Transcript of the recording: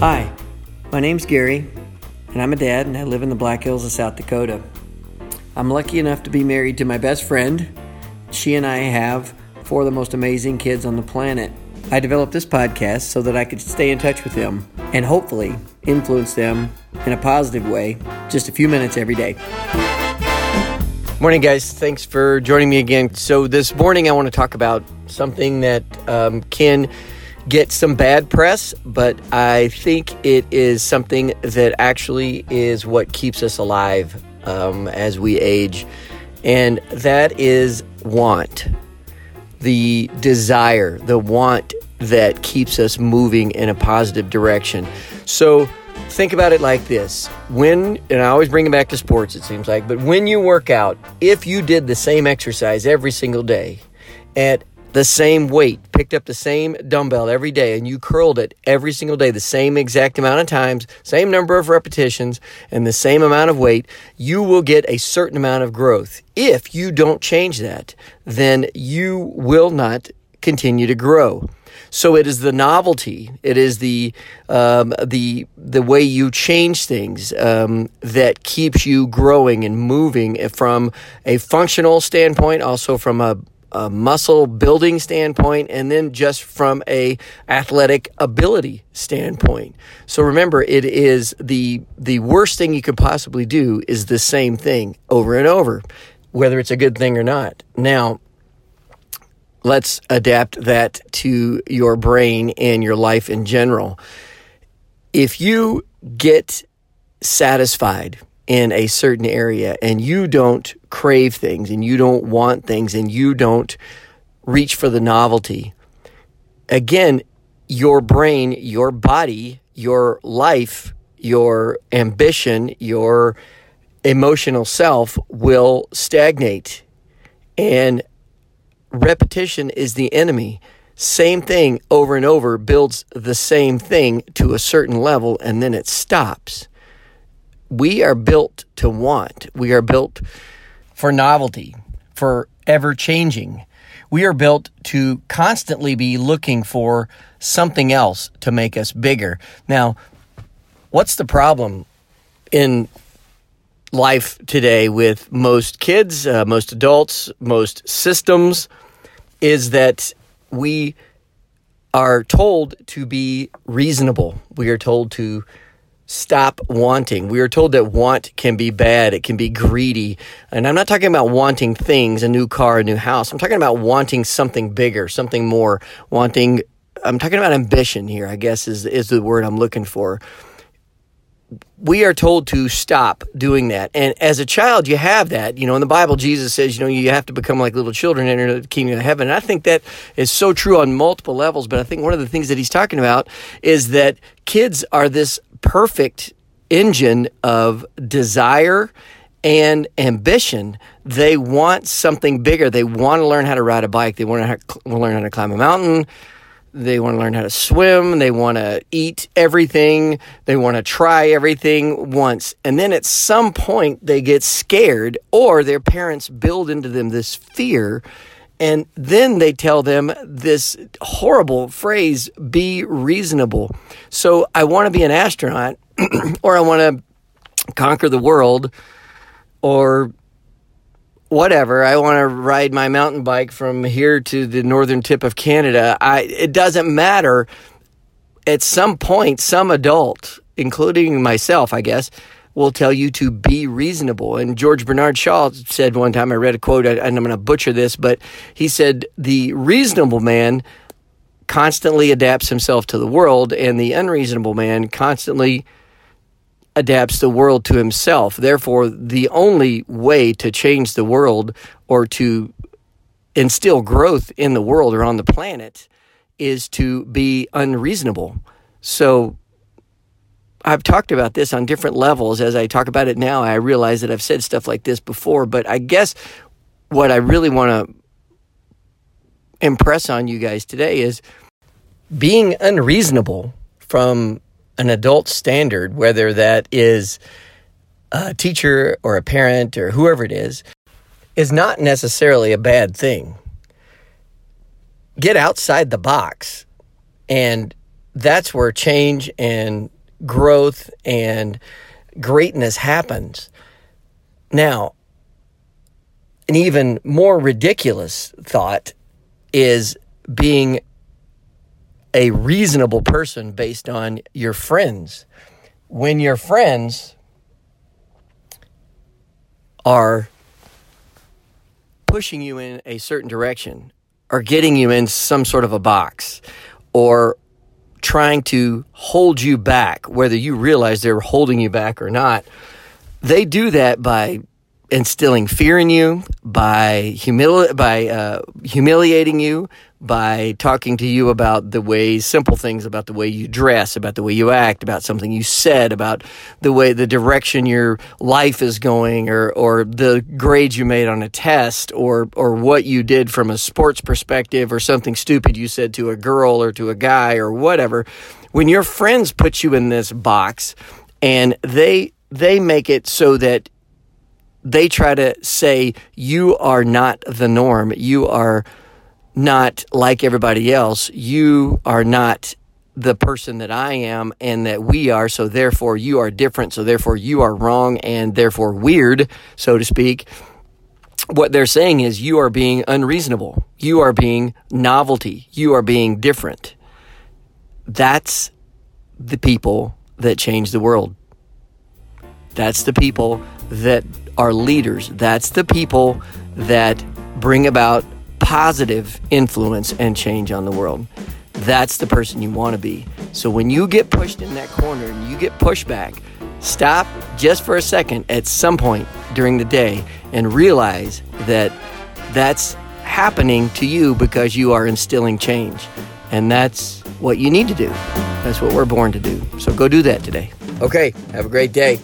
Hi, my name's Gary, and I'm a dad, and I live in the Black Hills of South Dakota. I'm lucky enough to be married to my best friend. She and I have four of the most amazing kids on the planet. I developed this podcast so that I could stay in touch with them and hopefully influence them in a positive way just a few minutes every day. Morning, guys. Thanks for joining me again. So, this morning I want to talk about something that um, can get some bad press, but I think it is something that actually is what keeps us alive um, as we age, and that is want. The desire, the want that keeps us moving in a positive direction. So, think about it like this when and i always bring it back to sports it seems like but when you work out if you did the same exercise every single day at the same weight, picked up the same dumbbell every day, and you curled it every single day, the same exact amount of times, same number of repetitions, and the same amount of weight, you will get a certain amount of growth. If you don't change that, then you will not continue to grow. So it is the novelty, it is the um, the the way you change things um, that keeps you growing and moving from a functional standpoint, also from a a muscle building standpoint and then just from a athletic ability standpoint. So remember it is the the worst thing you could possibly do is the same thing over and over whether it's a good thing or not. Now let's adapt that to your brain and your life in general. If you get satisfied in a certain area and you don't crave things and you don't want things and you don't reach for the novelty, again, your brain, your body, your life, your ambition, your emotional self will stagnate. And repetition is the enemy. Same thing over and over builds the same thing to a certain level and then it stops we are built to want. We are built for novelty, for ever changing. We are built to constantly be looking for something else to make us bigger. Now, what's the problem in life today with most kids, uh, most adults, most systems is that we are told to be reasonable. We are told to stop wanting. We are told that want can be bad, it can be greedy. And I'm not talking about wanting things, a new car, a new house. I'm talking about wanting something bigger, something more, wanting I'm talking about ambition here, I guess is is the word I'm looking for. We are told to stop doing that. And as a child, you have that. You know, in the Bible, Jesus says, you know, you have to become like little children and enter the kingdom of heaven. And I think that is so true on multiple levels. But I think one of the things that he's talking about is that kids are this perfect engine of desire and ambition. They want something bigger. They want to learn how to ride a bike. They want to learn how to climb a mountain. They want to learn how to swim. They want to eat everything. They want to try everything once. And then at some point, they get scared, or their parents build into them this fear and then they tell them this horrible phrase be reasonable. So I want to be an astronaut, or I want to conquer the world, or whatever. I want to ride my mountain bike from here to the northern tip of Canada. I, it doesn't matter. At some point, some adult, including myself, I guess, will tell you to be reasonable. And George Bernard Shaw said one time, I read a quote, and I'm going to butcher this, but he said, The reasonable man constantly adapts himself to the world, and the unreasonable man constantly adapts the world to himself. Therefore, the only way to change the world or to instill growth in the world or on the planet is to be unreasonable. So I've talked about this on different levels. As I talk about it now, I realize that I've said stuff like this before, but I guess what I really want to impress on you guys today is being unreasonable from an adult standard, whether that is a teacher or a parent or whoever it is, is not necessarily a bad thing. Get outside the box and that's where change and growth and greatness happens. Now, an even more ridiculous thought is being a reasonable person based on your friends. When your friends are pushing you in a certain direction or getting you in some sort of a box or trying to hold you back, whether you realize they're holding you back or not, they do that by instilling fear in you, by humili- by uh, humiliating you, by talking to you about the way simple things about the way you dress, about the way you act, about something you said, about the way the direction your life is going, or or the grades you made on a test, or or what you did from a sports perspective, or something stupid you said to a girl or to a guy or whatever. When your friends put you in this box and they they make it so that they try to say you are not the norm. You are not like everybody else. You are not the person that I am and that we are. So therefore you are different. So therefore you are wrong and therefore weird, so to speak. What they're saying is you are being unreasonable. You are being novelty. You are being different. That's the people that change the world. That's the people that are leaders. That's the people that bring about positive influence and change on the world. That's the person you want to be. So when you get pushed in that corner and you get pushed back, stop just for a second at some point during the day and realize that that's happening to you because you are instilling change. And that's what you need to do. That's what we're born to do. So go do that today. Okay, have a great day.